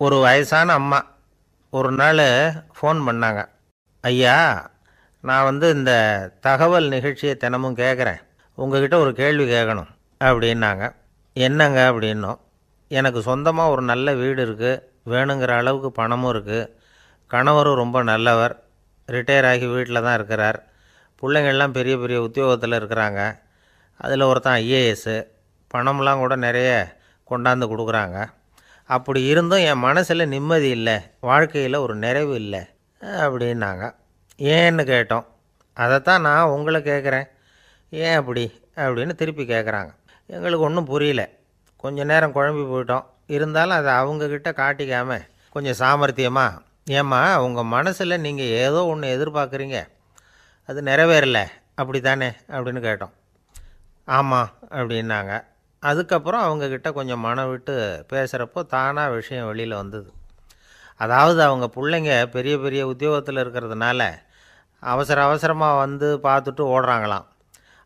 ஒரு வயசான அம்மா ஒரு நாள் ஃபோன் பண்ணாங்க. ஐயா நான் வந்து இந்த தகவல் நிகழ்ச்சியை தினமும் கேட்குறேன் உங்ககிட்ட ஒரு கேள்வி கேட்கணும் அப்படின்னாங்க. என்னங்க? அப்படின்னோம். எனக்கு சொந்தமாக ஒரு நல்ல வீடு இருக்குது வேணுங்கிற அளவுக்கு பணமும் இருக்குது கணவரும் ரொம்ப நல்லவர். ரிட்டையர் ஆகி வீட்டில் தான் இருக்கிறார். பிள்ளைங்கள்லாம் பெரிய பெரிய உத்தியோகத்தில் இருக்கிறாங்க. அதில் ஒருத்தன் ஐஏஎஸ்ஸு பணம்லாம் கூட நிறைய கொண்டாந்து கொடுக்குறாங்க. அப்படி இருந்தும் என் மனசில் நிம்மதி இல்லை வாழ்க்கையில் ஒரு நிறைவு இல்லை அப்படின்னாங்க. ஏன்னு கேட்டோம். அதைத்தான் நான் உங்களை கேட்குறேன் ஏன் அப்படி? அப்படின்னு திருப்பி கேட்குறாங்க எங்களுக்கு ஒன்றும் புரியல. கொஞ்சம் நேரம் குழம்பி போயிட்டோம். இருந்தாலும் அதை அவங்கக்கிட்ட காட்டிக்காமல் கொஞ்சம் சாமர்த்தியமாக ஏம்மா உங்கள் மனசில் நீங்கள் ஏதோ ஒன்று எதிர்பார்க்குறீங்க. அது நிறைவேறல. அப்படி தானே அப்படின்னு கேட்டோம். ஆமாம் அப்படின்னாங்க. அதுக்கப்புறம் அவங்கக்கிட்ட கொஞ்சம் மனம் விட்டு பேசுகிறப்போ தானாக விஷயம் வெளியில் வந்தது. அதாவது அவங்க பிள்ளைங்க பெரிய பெரிய உத்தியோகத்தில் இருக்கிறதுனால அவசர அவசரமாக வந்து பார்த்துட்டு ஓடுறாங்களாம்.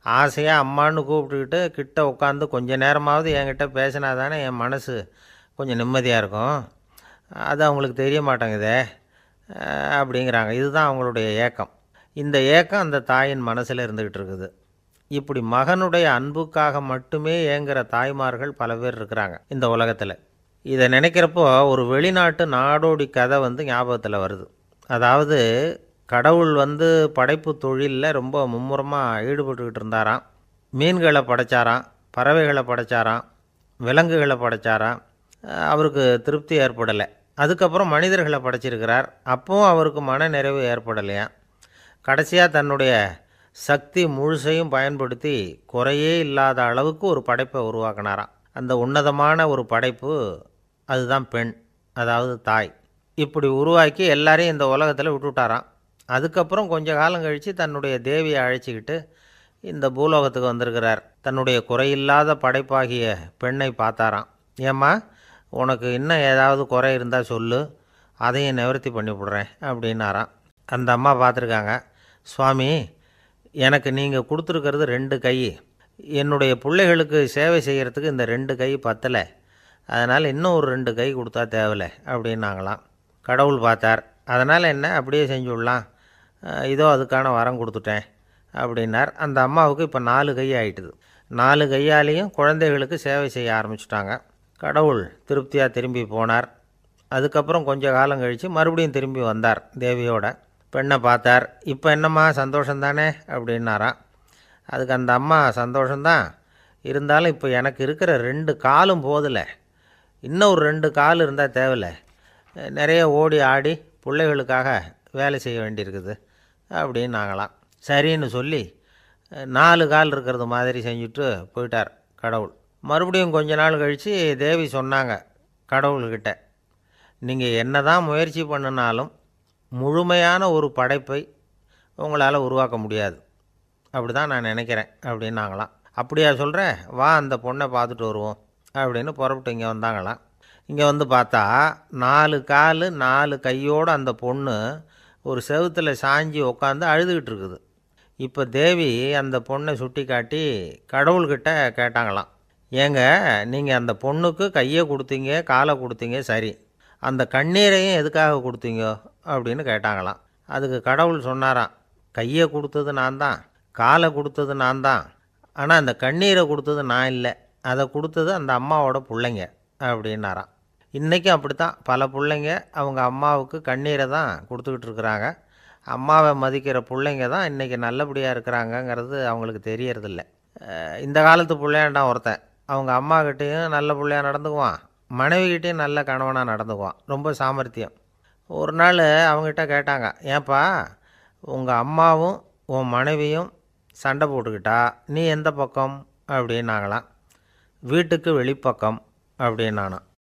ஆசையாக அம்மான்னு கூப்பிட்டுக்கிட்டு கிட்ட உட்காந்து கொஞ்ச நேரமாவது என்கிட்ட பேசினா தானே என் மனசு கொஞ்சம் நிம்மதியாக இருக்கும். அது அவங்களுக்கு தெரிய மாட்டேங்குதே அப்படிங்கிறாங்க. இதுதான் அவங்களுடைய ஏக்கம். இந்த ஏக்கம் அந்த தாயின் மனசில் இருந்துக்கிட்டு இருக்குது. இப்படி மகனுடைய அன்புக்காக மட்டுமே ஏங்குற தாய்மார்கள் பல பேர் இருக்கிறாங்க இந்த உலகத்தில். இதை நினைக்கிறப்போ ஒரு வெளிநாட்டு நாடோடி கதை வந்து ஞாபகத்தில் வருது. அதாவது கடவுள் வந்து படைப்பு தொழிலில் ரொம்ப மும்முரமாக ஈடுபட்டுக்கிட்டு இருந்தாராம். மீன்களை படைச்சாராம் பறவைகளை படைச்சாராம் விலங்குகளை படைச்சாராம். அவருக்கு திருப்தி ஏற்படலை. அதுக்கப்புறம் மனிதர்களை படைச்சிருக்கிறார். அப்பவும் அவருக்கு மன நிறைவு ஏற்படலையாம். கடைசியாக தன்னுடைய சக்தி முழுசையும் பயன்படுத்தி குறையே இல்லாத அளவுக்கு ஒரு படைப்பை உருவாக்கினாராம். அந்த உன்னதமான ஒரு படைப்பு அதுதான் பெண் அதாவது தாய். இப்படி உருவாக்கி எல்லாரையும் இந்த உலகத்தில் விட்டுவிட்டாராம் அதுக்கப்புறம் கொஞ்ச காலம் கழித்து தன்னுடைய தேவியை அழைச்சிக்கிட்டு இந்த பூலோகத்துக்கு வந்திருக்கிறார். தன்னுடைய குறையில்லாத படைப்பாகிய பெண்ணை பார்த்தாராம். ஏம்மா உனக்கு இன்னும் ஏதாவது குறை இருந்தால் சொல்லு. அதையும் நிவர்த்தி பண்ணி விடுறேன் அப்படின்னாராம். அந்த அம்மா பார்த்துருக்காங்க. சுவாமி எனக்கு நீங்கள் கொடுத்துருக்கிறது ரெண்டு கை. என்னுடைய பிள்ளைகளுக்கு சேவை செய்கிறதுக்கு இந்த ரெண்டு கை பத்தலை. அதனால் இன்னும் ஒரு ரெண்டு கை கொடுத்தா தேவலை அப்படின்னாங்களாம். கடவுள் பார்த்தார். அதனால் என்ன? அப்படியே செஞ்சு விடலாம். இதோ அதுக்கான வரம் கொடுத்துட்டேன் அப்படின்னார். அந்த அம்மாவுக்கு இப்போ நாலு கை ஆயிட்டுது. நாலு கையாலேயும் குழந்தைகளுக்கு சேவை செய்ய ஆரம்பிச்சிட்டாங்க. கடவுள் திருப்தியாக திரும்பி போனார். அதுக்கப்புறம் கொஞ்ச காலம் கழித்து மறுபடியும் திரும்பி வந்தார் தேவியோட. பெண்ணை பார்த்தார். இப்போ என்னம்மா சந்தோஷந்தானே அப்படின்னாராம். அதுக்கு அந்த அம்மா சந்தோஷந்தான் இருந்தாலும் இப்போ எனக்கு இருக்கிற ரெண்டு காலும் போதில்லை இன்னும் ஒரு ரெண்டு கால் இருந்தால் தேவையில்லை. நிறைய ஓடி ஆடி பிள்ளைகளுக்காக வேலை செய்ய வேண்டியிருக்குது அப்படின்னாங்களாம் சரின்னு சொல்லி நாலு கால் இருக்கிறது மாதிரி செஞ்சுட்டு போயிட்டார் கடவுள். மறுபடியும் கொஞ்ச நாள் கழித்து தேவி சொன்னாங்க கடவுள்கிட்ட நீங்கள் என்ன தான் முயற்சி பண்ணினாலும் முழுமையான ஒரு படைப்பை உங்களால் உருவாக்க முடியாது. அப்படி தான் நான் நினைக்கிறேன். அப்படின்னாங்களாம். அப்படியா சொல்கிறேன் வா அந்த பொண்ணை பார்த்துட்டு வருவோம். அப்படின்னு புறப்பட்டு இங்கே வந்தாங்களாம். இங்கே வந்து பார்த்தா நாலு கால் நாலு கையோடு அந்த பொண்ணு ஒரு செவுத்தில் சாஞ்சி உட்காந்து அழுதுகிட்டு இருக்குது. இப்போ தேவி அந்த பொண்ணை சுட்டி காட்டி கடவுள்கிட்ட கேட்டாங்களாம். ஏங்க நீங்கள் அந்த பொண்ணுக்கு கையை கொடுத்தீங்க காலை கொடுத்தீங்க சரி. அந்த கண்ணீரையும் எதுக்காக கொடுத்தீங்க? அப்படின்னு கேட்டாங்களாம். அதுக்கு கடவுள் சொன்னாராம் கையை கொடுத்தது நான் தான் காலை கொடுத்தது நான் தான் ஆனால் அந்த கண்ணீரை கொடுத்தது நான் இல்லை அதை கொடுத்தது அந்த அம்மாவோட பிள்ளைங்க அப்படின்னாராம். இன்றைக்கும் அப்படி தான் பல பிள்ளைங்க அவங்க அம்மாவுக்கு கண்ணீரை தான் கொடுத்துக்கிட்டு இருக்கிறாங்க. அம்மாவை மதிக்கிற பிள்ளைங்க தான் இன்றைக்கி நல்லபடியாக இருக்கிறாங்கங்கிறது அவங்களுக்கு தெரியறதில்ல. இந்த காலத்து பிள்ளையாண்டான் ஒருத்தன். அவங்க அம்மாக்கிட்டேயும் நல்ல பிள்ளையா நடந்துக்குவான் மனைவிக்கிட்டேயும் நல்ல கணவனாக நடந்துக்குவான். ரொம்ப சாமர்த்தியம். ஒரு நாள் அவங்ககிட்ட கேட்டாங்க ஏன்பா உங்கள் அம்மாவும் உன் மனைவியும் சண்டை போட்டுக்கிட்டா? நீ எந்த பக்கம்? அப்படின்னாங்களாம். வீட்டுக்கு வெளிப்பக்கம் அப்படின்னானான்